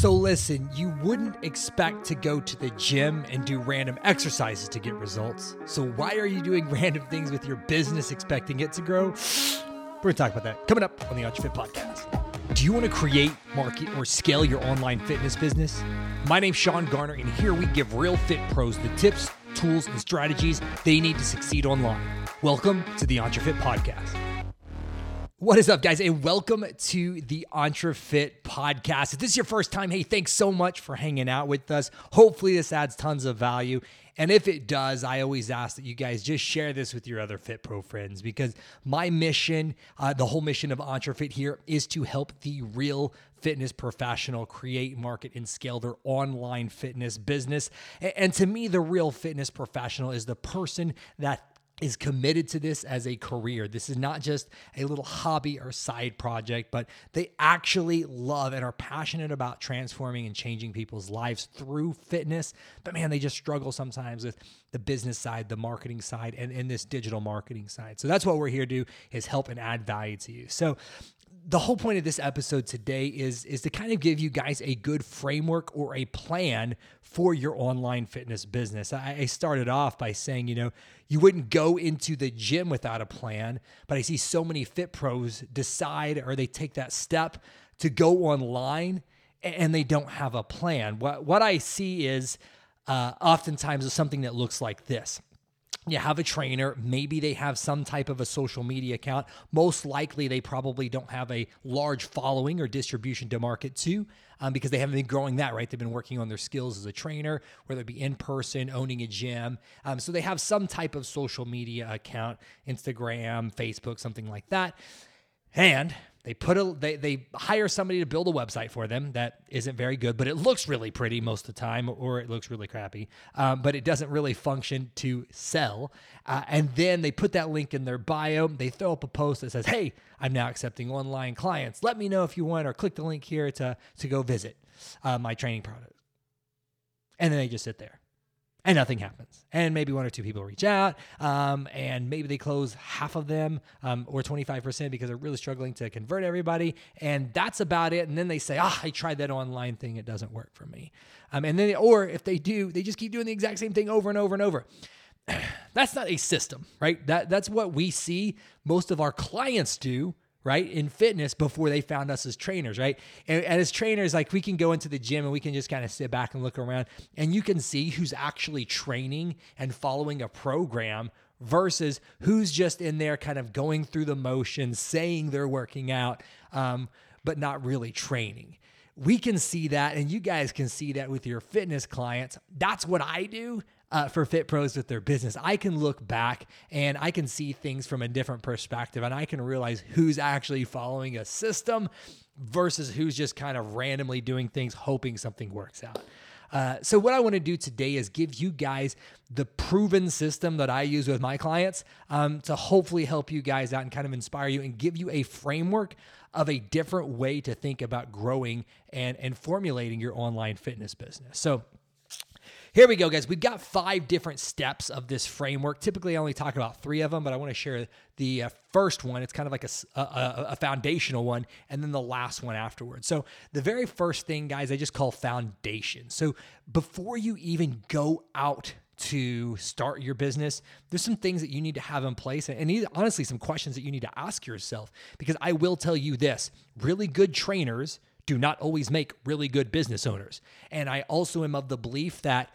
So, listen, you wouldn't expect to go to the gym and do random exercises to get results. So, why are you doing random things with your business expecting it to grow? We're going to talk about that coming up on the EntreFit podcast. Do you want to create, market, or scale your online fitness business? My name's Sean Garner, and here we give real fit pros the tips, tools, and strategies they need to succeed online. Welcome to the EntreFit podcast. What is up, guys, and welcome to the EntreFit podcast. If this is your first time, hey, thanks so much for hanging out with us. Hopefully, this adds tons of value. And if it does, I always ask that you guys just share this with your other Fit Pro friends because my mission, uh, the whole mission of EntreFit here, is to help the real fitness professional create, market, and scale their online fitness business. And to me, the real fitness professional is the person that is committed to this as a career. This is not just a little hobby or side project, but they actually love and are passionate about transforming and changing people's lives through fitness. But man, they just struggle sometimes with the business side, the marketing side, and, and this digital marketing side. So that's what we're here to do is help and add value to you. So the whole point of this episode today is is to kind of give you guys a good framework or a plan for your online fitness business. I, I, started off by saying, you know, you wouldn't go into the gym without a plan, but I see so many fit pros decide or they take that step to go online and they don't have a plan. What what I see is uh, oftentimes something that looks like this you have a trainer, maybe they have some type of a social media account. Most likely, they probably don't have a large following or distribution to market to um, because they haven't been growing that, right? They've been working on their skills as a trainer, whether it be in person, owning a gym. Um, so they have some type of social media account, Instagram, Facebook, something like that. And they put a they they hire somebody to build a website for them that isn't very good, but it looks really pretty most of the time, or it looks really crappy. Um, but it doesn't really function to sell. Uh, and then they put that link in their bio. They throw up a post that says, "Hey, I'm now accepting online clients. Let me know if you want, or click the link here to to go visit uh, my training product." And then they just sit there and nothing happens. And maybe one or two people reach out, um, and maybe they close half of them um, or 25% because they're really struggling to convert everybody. And that's about it. And then they say, ah, I tried that online thing. It doesn't work for me. Um, and then, or if they do, they just keep doing the exact same thing over and over and over. that's not a system, right? That, that's what we see most of our clients do right in fitness before they found us as trainers right? And, and, as trainers like we can go into the gym and we can just kind of sit back and look around and you can see who's actually training and following a program versus who's just in there kind of going through the motions saying they're working out um, but not really training. We can see that and you guys can see that with your fitness clients. That's what i do uh, for Fit Pros with their business. I can look back and I can see things from a different perspective and I can realize who's actually following a system versus who's just kind of randomly doing things, hoping something works out. Uh, so, what I want to do today is give you guys the proven system that I use with my clients um, to hopefully help you guys out and kind of inspire you and give you a framework of a different way to think about growing and, and formulating your online fitness business. So, here we go, guys. We've got five different steps of this framework. Typically, I only talk about three of them, but I want to share the uh, first one. It's kind of like a, a, a foundational one, and then the last one afterwards. So, the very first thing, guys, I just call foundation. So, before you even go out to start your business, there's some things that you need to have in place and honestly some questions that you need to ask yourself because I will tell you this, really good trainers do not always make really good business owners. And I also am of the belief that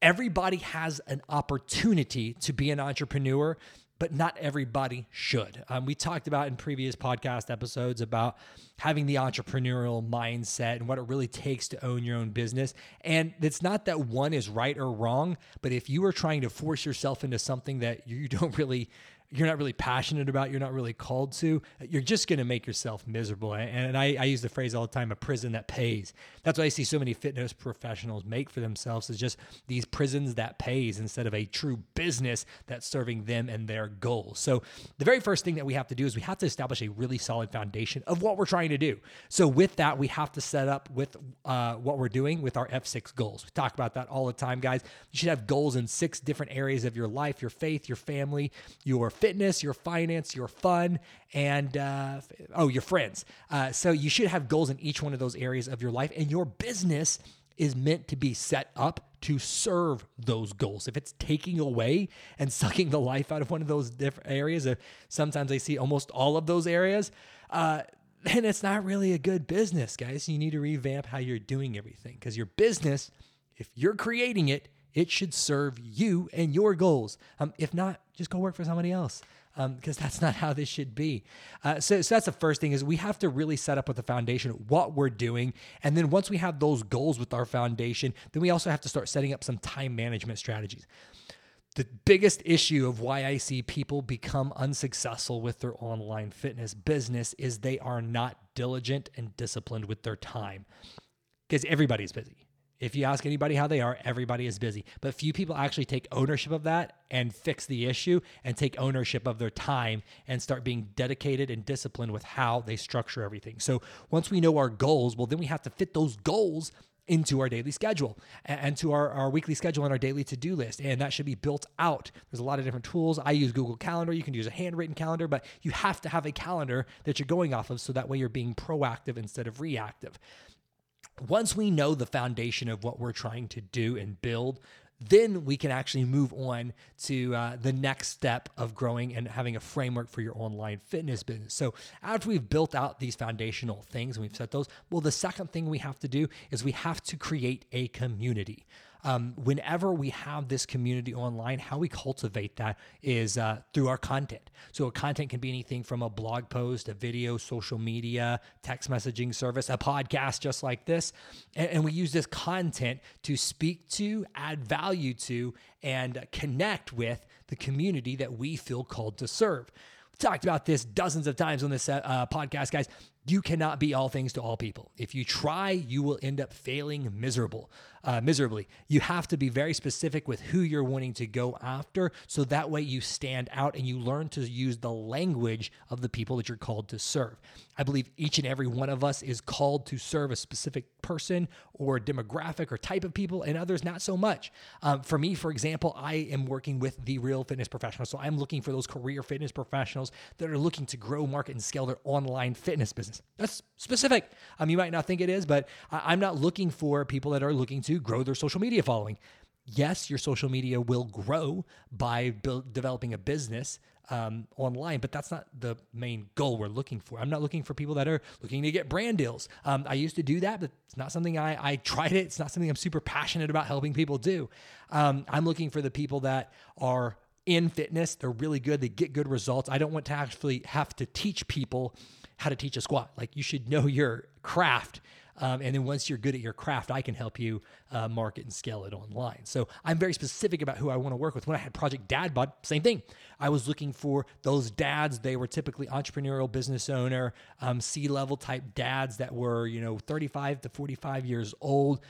everybody has an opportunity to be an entrepreneur, but not everybody should. Um, we talked about in previous podcast episodes about having the entrepreneurial mindset and what it really takes to own your own business. And it's not that one is right or wrong, but if you are trying to force yourself into something that you don't really you're not really passionate about, you're not really called to, you're just going to make yourself miserable. And I, I, use the phrase all the time, a prison that pays. That's why I see so many fitness professionals make for themselves is just these prisons that pays instead of a true business that's serving them and their goals. So the very first thing that we have to do is we have to establish a really solid foundation of what we're trying to do. So with that, we have to set up with uh, what we're doing with our F6 goals. We talk about that all the time, guys. You should have goals in six different areas of your life, your faith, your family, your fitness, your finance, your fun, and uh, oh, your friends. Uh, so you should have goals in each one of those areas of your life, and your business is meant to be set up to serve those goals. If it's taking away and sucking the life out of one of those different areas, uh, sometimes I see almost all of those areas, uh, then it's not really a good business, guys. You need to revamp how you're doing everything because your business, if you're creating it, it should serve you and your goals. Um, if not, just go work for somebody else because um, that's not how this should be. Uh, so, so that's the first thing is we have to really set up with the foundation what we're doing, and then once we have those goals with our foundation, then we also have to start setting up some time management strategies. The biggest issue of why I see people become unsuccessful with their online fitness business is they are not diligent and disciplined with their time because everybody's busy. If you ask anybody how they are, everybody is busy. But few people actually take ownership of that and fix the issue and take ownership of their time and start being dedicated and disciplined with how they structure everything. So once we know our goals, well, then we have to fit those goals into our daily schedule and to our, our weekly schedule and our daily to-do list. And that should be built out. There's a lot of different tools. I use google calendar. You can use a handwritten calendar but you have to have a calendar that you're going off of so that way you're being proactive instead of reactive once we know the foundation of what we're trying to do and build, then we can actually move on to uh, the next step of growing and having a framework for your online fitness business. So, after we've built out these foundational things and we've set those, well, the second thing we have to do is we have to create a community um, whenever we have this community online, how we cultivate that is uh, through our content. So, a content can be anything from a blog post, a video, social media, text messaging service, a podcast just like this. And, and we use this content to speak to, add value to, and connect with the community that we feel called to serve. We've talked about this dozens of times on this uh, podcast, guys. You cannot be all things to all people. If you try, you will end up failing miserable uh, miserably. You have to be very specific with who you're wanting to go after so that way you stand out and you learn to use the language of the people that you're called to serve. I believe each and every one of us is called to serve a specific person or demographic or type of people, and others not so much. Um, for me, for example, I am working with the real fitness professionals. So I'm looking for those career fitness professionals that are looking to grow, market, and scale their online fitness business. That's specific. Um, you might not think it is, but I- I'm not looking for people that are looking to grow their social media following. Yes, your social media will grow by build, developing a business um, online, but that's not the main goal we're looking for. I'm not looking for people that are looking to get brand deals. Um, I used to do that, but it's not something I, I tried it. It's not something I'm super passionate about helping people do. Um, I'm looking for the people that are in fitness. They're really good. They get good results. I don't want to actually have to teach people how to teach a squat. Like you should know your craft um, and then once you're good at your craft, I can help you uh, market and scale it online. So I'm very specific about who I want to work with. When I had Project Dad Bod, same thing. I was looking for those dads. They were typically entrepreneurial business owner, um, C level type dads that were, you know, 35 to 45 years old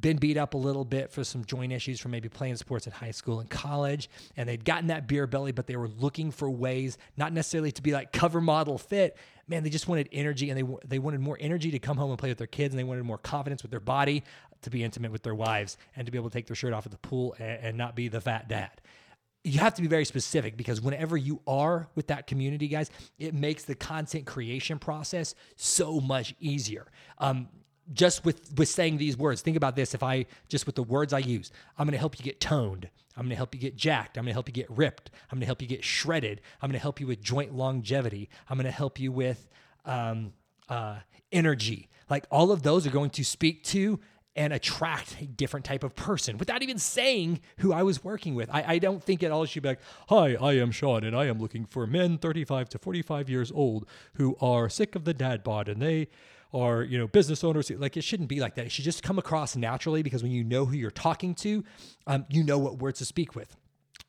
been beat up a little bit for some joint issues from maybe playing sports at high school and college. And they'd gotten that beer belly, but they were looking for ways, not necessarily to be like cover model fit. Man, they just wanted energy and they, they wanted more energy to come home and play with their kids. And they wanted more confidence with their body to be intimate with their wives and to be able to take their shirt off at the pool and, and not be the fat dad you have to be very specific because whenever you are with that community, guys, it makes the content creation process so much easier. Um, just with with saying these words. Think about this. If i just with the words i use i'm going to help you get toned. I'm going to help you get jacked. I'm going to help you get ripped. I'm going to help you get shredded. I'm going to help you with joint longevity. I'm going to help you with um, uh, energy. Like all of those are going to speak to and attract a different type of person without even saying who I was working with. I, I, don't think at all should be like, Hi, I am Sean, and I am looking for men 35 to 45 years old who are sick of the dad bod and they or you know business owners like it shouldn't be like that. It should just come across naturally because when you know who you're talking to um, you know what words to speak with.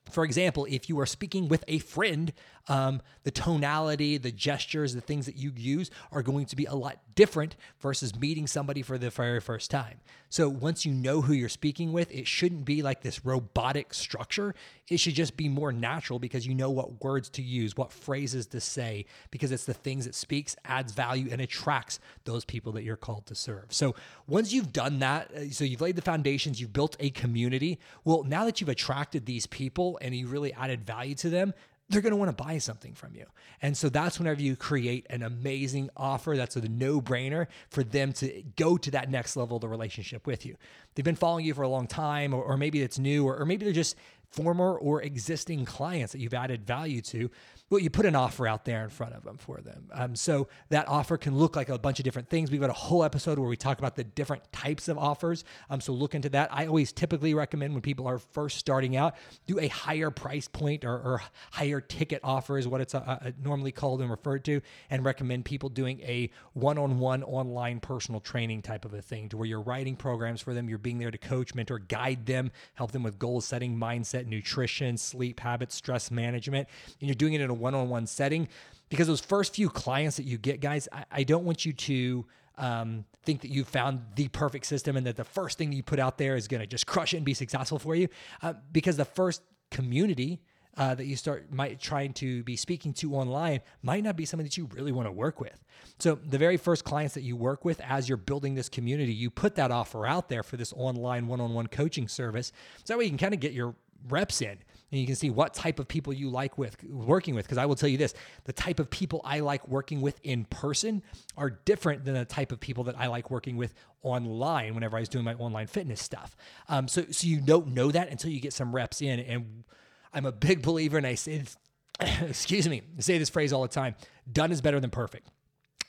For example, if you are speaking with a friend, um, the tonality, the gestures, the things that you use are going to be a lot different versus meeting somebody for the very first time. So once you know who you're speaking with, it shouldn't be like this robotic structure. It should just be more natural because you know what words to use, what phrases to say, because it's the things it speaks, adds value, and attracts those people that you're called to serve. So once you've done that, uh, so you've laid the foundations, you've built a community. Well, now that you've attracted these people and you really added value to them, they're going to want to buy something from you. And so that's whenever you create an amazing offer that's a no brainer for them to go to that next level of the relationship with you. They've been following you for a long time, or, or maybe it's new, or, or maybe they're just former or existing clients that you've added value to, well, you put an offer out there in front of them for them. Um, so that offer can look like a bunch of different things. We've got a whole episode where we talk about the different types of offers. Um, so look into that. I always typically recommend when people are first starting out, do a higher price point or, or higher ticket offer is what it's uh, uh, normally called and referred to, and recommend people doing a one-on-one online personal training type of a thing, to where you're writing programs for them, you're being there to coach, mentor, guide them, help them with goal setting, mindset, nutrition, sleep habits, stress management, and you're doing it in a one on one setting. Because those first few clients that you get, guys, I, I don't want you to um, think that you've found the perfect system and that the first thing that you put out there is going to just crush it and be successful for you. Uh, because the first community uh, that you start might trying to be speaking to online might not be something that you really want to work with. So the very first clients that you work with as you're building this community, you put that offer out there for this online one-on-one coaching service. So that way you can kind of get your reps in and you can see what type of people you like with working with. Because i will tell you this the type of people i like working with in person are different than the type of people that i like working with online whenever i was doing my online fitness stuff. Um, so, so you don't know that until you get some reps in and i'm a big believer and i say excuse me I say this phrase all the time done is better than perfect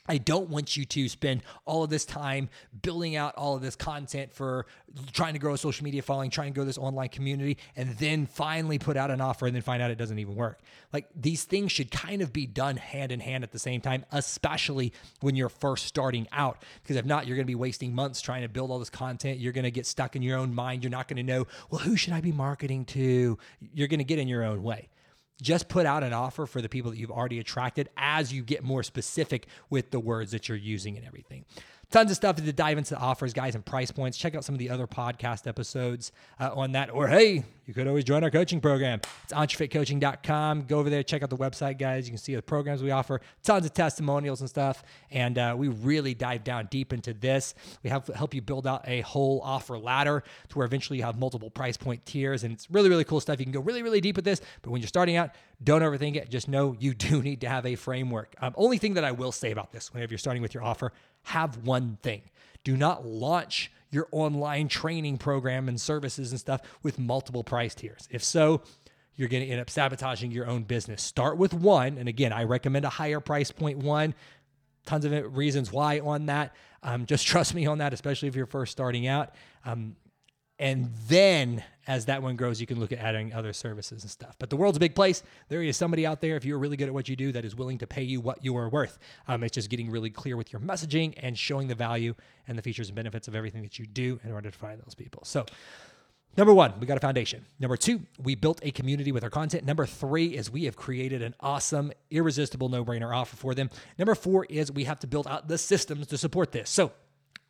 I don't want you to spend all of this time building out all of this content for trying to grow a social media following, trying to grow this online community, and then finally put out an offer and then find out it doesn't even work. Like these things should kind of be done hand in hand at the same time, especially when you're first starting out. Because if not, you're going to be wasting months trying to build all this content. You're going to get stuck in your own mind. You're not going to know, well, who should I be marketing to? You're going to get in your own way just put out an offer for the people that you've already attracted as you get more specific with the words that you're using and everything. Tons of stuff to dive into the offers, guys, and price points. Check out some of the other podcast episodes uh, on that. Or hey, you could always join our coaching program. It's entrefitcoaching.com. Go over there, check out the website, guys. You can see the programs we offer, tons of testimonials and stuff. And uh, we really dive down deep into this. We have help you build out a whole offer ladder to where eventually you have multiple price point tiers. And it's really, really cool stuff. You can go really, really deep with this. But when you're starting out, don't overthink it. Just know you do need to have a framework. Um, only thing that I will say about this, whenever you're starting with your offer, have one thing. Do not launch your online training program and services and stuff with multiple price tiers. If so, you're going to end up sabotaging your own business. Start with one. And again, I recommend a higher price point one. Tons of reasons why on that. Um, just trust me on that, especially if you're first starting out. Um, and then as that one grows, you can look at adding other services and stuff. But the world's a big place. There is somebody out there, if you're really good at what you do, that is willing to pay you what you are worth. Um, it's just getting really clear with your messaging and showing the value and the features and benefits of everything that you do in order to find those people. So, Number one, we got a foundation. Number two, we built a community with our content. Number three is we have created an awesome, irresistible no brainer offer for them. Number four is we have to build out the systems to support this. So,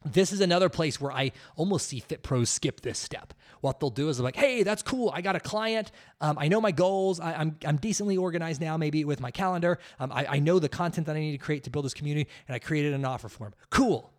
this is another place where I almost see Fit Pros skip this step. What they'll do is they're like, "Hey, that's cool. I got a client. Um, I know my goals. I, am I'm, I'm decently organized now, maybe with my calendar. Um, I, I know the content that I need to create to build this community, and I created an offer for him. Cool."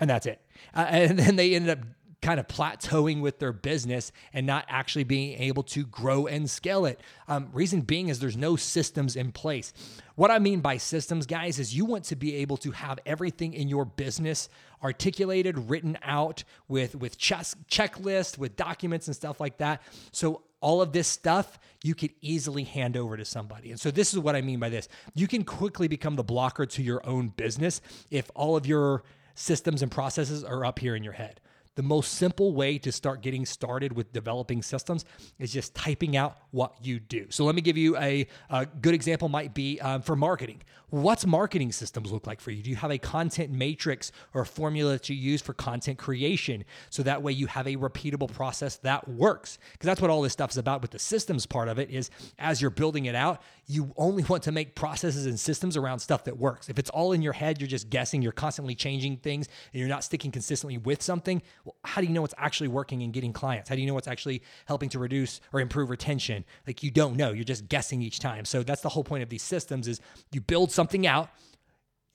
And that's it. Uh, and then they ended up kind of plateauing with their business and not actually being able to grow and scale it. Um, reason being is there's no systems in place. What I mean by systems, guys, is you want to be able to have everything in your business articulated, written out with with chess, checklist, with documents and stuff like that. So all of this stuff you could easily hand over to somebody. And so this is what I mean by this. You can quickly become the blocker to your own business if all of your systems and processes are up here in your head. The most simple way to start getting started with developing systems is just typing out what you do. So let me give you a, a good example might be um, for marketing. What's marketing systems look like for you? Do you have a content matrix or a formula that you use for content creation? So that way you have a repeatable process that works. Because that's what all this stuff is about with the systems part of it is as you're building it out, you only want to make processes and systems around stuff that works. If it's all in your head, you're just guessing, you're constantly changing things, and you're not sticking consistently with something, well, how do you know what's actually working and getting clients? How do you know what's actually helping to reduce or improve retention? Like you don't know. You're just guessing each time. So that's the whole point of these systems is you build something out,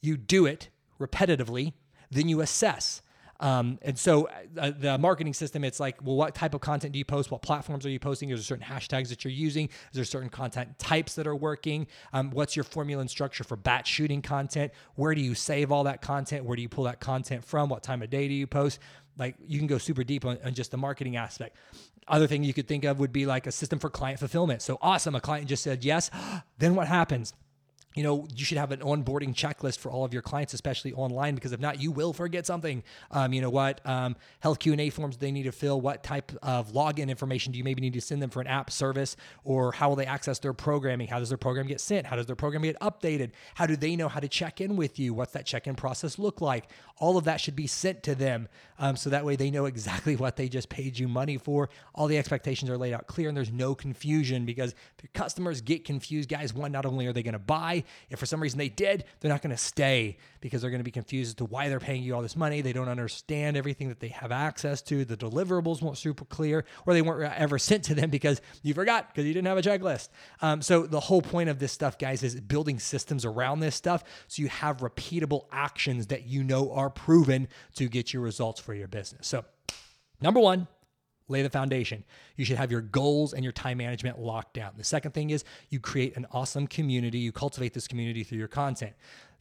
you do it repetitively, then you assess. Um, and so uh, the marketing system, it's like, well, what type of content do you post? What platforms are you posting? Is there certain hashtags that you're using? Is there certain content types that are working? Um, what's your formula and structure for batch shooting content? Where do you save all that content? Where do you pull that content from? What time of day do you post? Like you can go super deep on, on just the marketing aspect. Other thing you could think of would be like a system for client fulfillment. So awesome, a client just said yes. then what happens? You know you should have an onboarding checklist for all of your clients especially online because if not you will forget something. Um, you know what? Um, health q&a forms they need to fill what type of login information do you maybe need to send them for an app service or how will they access their programming? How does their program get sent? How does their program get updated? How do they know how to check in with you? What's that check-in process look like? All of that should be sent to them um, so that way they know exactly what they just paid you money for all the expectations are laid out clear and there's no confusion because if your customers get confused guys one not only are they going to buy if for some reason they did, they're not going to stay because they're going to be confused as to why they're paying you all this money. They don't understand everything that they have access to. The deliverables weren't super clear, or they weren't ever sent to them because you forgot because you didn't have a checklist. Um, so the whole point of this stuff, guys, is building systems around this stuff so you have repeatable actions that you know are proven to get you results for your business. So, number one, lay the foundation. You should have your goals and your time management locked down. The second thing is you create an awesome community. You cultivate this community through your content.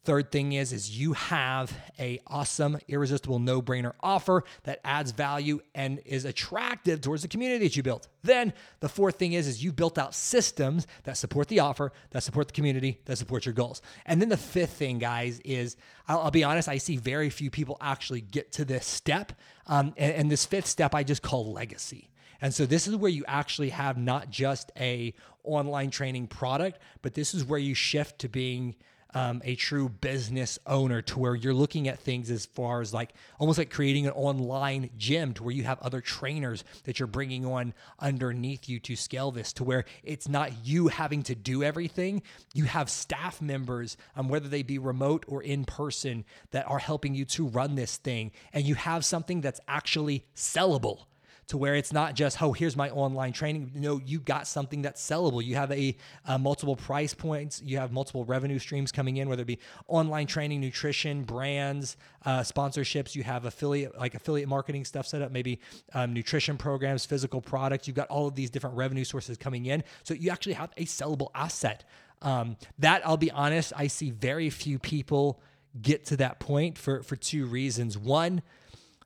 Third thing is is you have a awesome irresistible no-brainer offer that adds value and is attractive towards the community that you built. Then the fourth thing is is you built out systems that support the offer, that support the community, that support your goals. And then the fifth thing, guys, is I'll, I'll be honest, I see very few people actually get to this step. Um, and, and this fifth step I just call legacy. And so this is where you actually have not just a online training product, but this is where you shift to being um, a true business owner to where you're looking at things as far as like almost like creating an online gym to where you have other trainers that you're bringing on underneath you to scale this to where it's not you having to do everything. You have staff members, um, whether they be remote or in person, that are helping you to run this thing. And you have something that's actually sellable to where it's not just, oh, here's my online training. Know, you got something that's sellable. You have a, a multiple price points. You have multiple revenue streams coming in, whether it be online training, nutrition, brands, uh, sponsorships. You have affiliate like affiliate marketing stuff set up, maybe um, nutrition programs, physical products. You've got all of these different revenue sources coming in. So you actually have a sellable asset. Um, that I'll be honest, I see very few people get to that point for for two reasons. One,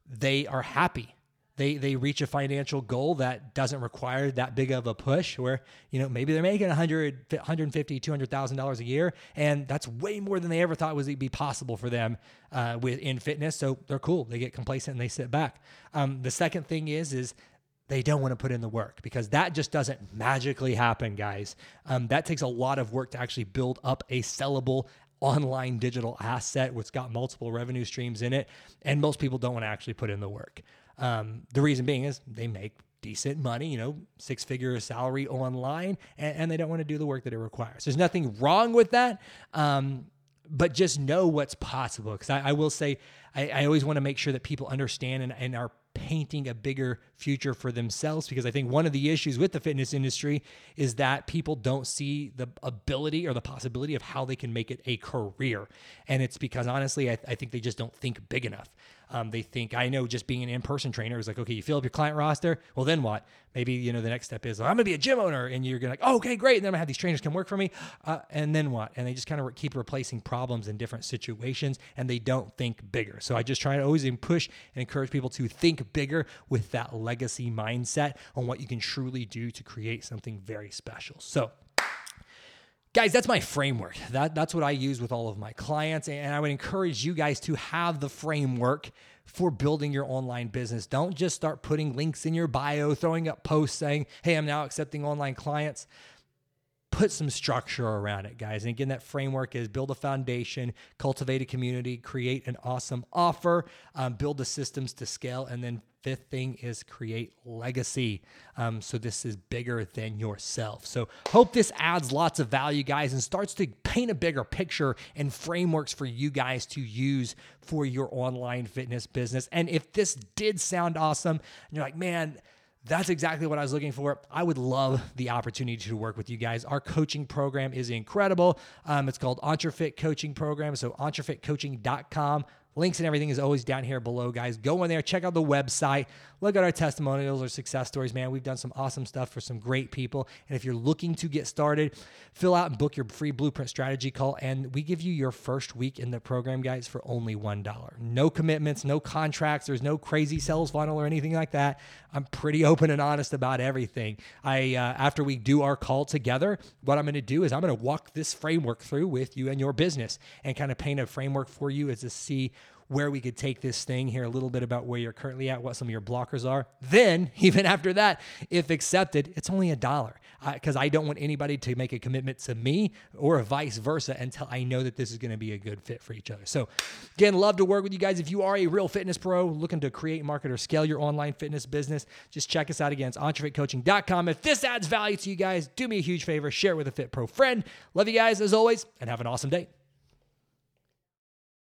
they are happy they they reach a financial goal that doesn't require that big of a push where you know maybe they're making 100 150 200000 dollars a year and that's way more than they ever thought was be possible for them uh, within fitness. So they're cool. They get complacent and they sit back. Um, the second thing is is they don't want to put in the work because that just doesn't magically happen guys. Um, that takes a lot of work to actually build up a sellable online digital asset which got multiple revenue streams in it and most people don't want to actually put in the work um, the reason being is they make decent money, you know, six figure salary online, and, and, they don't want to do the work that it requires. There's nothing wrong with that. Um, but just know what's possible. Because I, I, will say, I, I always want to make sure that people understand and, and are painting a bigger future for themselves because I think one of the issues with the fitness industry is that people don't see the ability or the possibility of how they can make it a career. And it's because honestly, I, I think they just don't think big enough. Um, they think I know just being an in-person trainer is like, okay, you fill up your client roster. Well, then what? Maybe you know the next step is I'm gonna be a gym owner, and you're gonna like, oh, okay, great. And then I'm gonna have these trainers come work for me, uh, and then what? And they just kind of keep replacing problems in different situations, and they don't think bigger. So I just try to always push and encourage people to think bigger with that legacy mindset on what you can truly do to create something very special. So guys that's my framework. That, that's what i use with all of my clients and i would encourage you guys to have the framework for building your online business. Don't just start putting links in your bio throwing up posts saying hey i'm now accepting online clients put some structure around it guys and again that framework is build a foundation cultivate a community create an awesome offer um, build the systems to scale and then fifth thing is create legacy. Um, so this is bigger than yourself. So hope this adds lots of value, guys, and starts to paint a bigger picture and frameworks for you guys to use for your online fitness business. And if this did sound awesome, and you're like, man, that's exactly what I was looking for. I would love the opportunity to work with you guys. Our coaching program is incredible. Um, it's called EntreFit Coaching Program. So, entrefitcoaching.com Links and everything is always down here below, guys. Go in there, check out the website, look at our testimonials or success stories, man. We've done some awesome stuff for some great people. And if you're looking to get started, fill out and book your free blueprint strategy call. And we give you your first week in the program, guys, for only $1. No commitments, no contracts, there's no crazy sales funnel or anything like that. I'm pretty open and honest about everything. I, uh, after we do our call together, what I'm going to do is I'm going to walk this framework through with you and your business and kind of paint a framework for you as to see where we could take this thing, hear a little bit about where you're currently at, what some of your blockers are. Then, even after that, if accepted, it's only a dollar because I don't want anybody to make a commitment to me or vice versa until I know that this is going to be a good fit for each other. So, again, love to work with you guys. If you are a real fitness pro looking to create, market, or scale your online fitness business, just check us out again. It's entrefitcoaching.com. If this adds value to you guys, do me a huge favor, share it with a Fit Pro friend. Love you guys as always, and have an awesome day.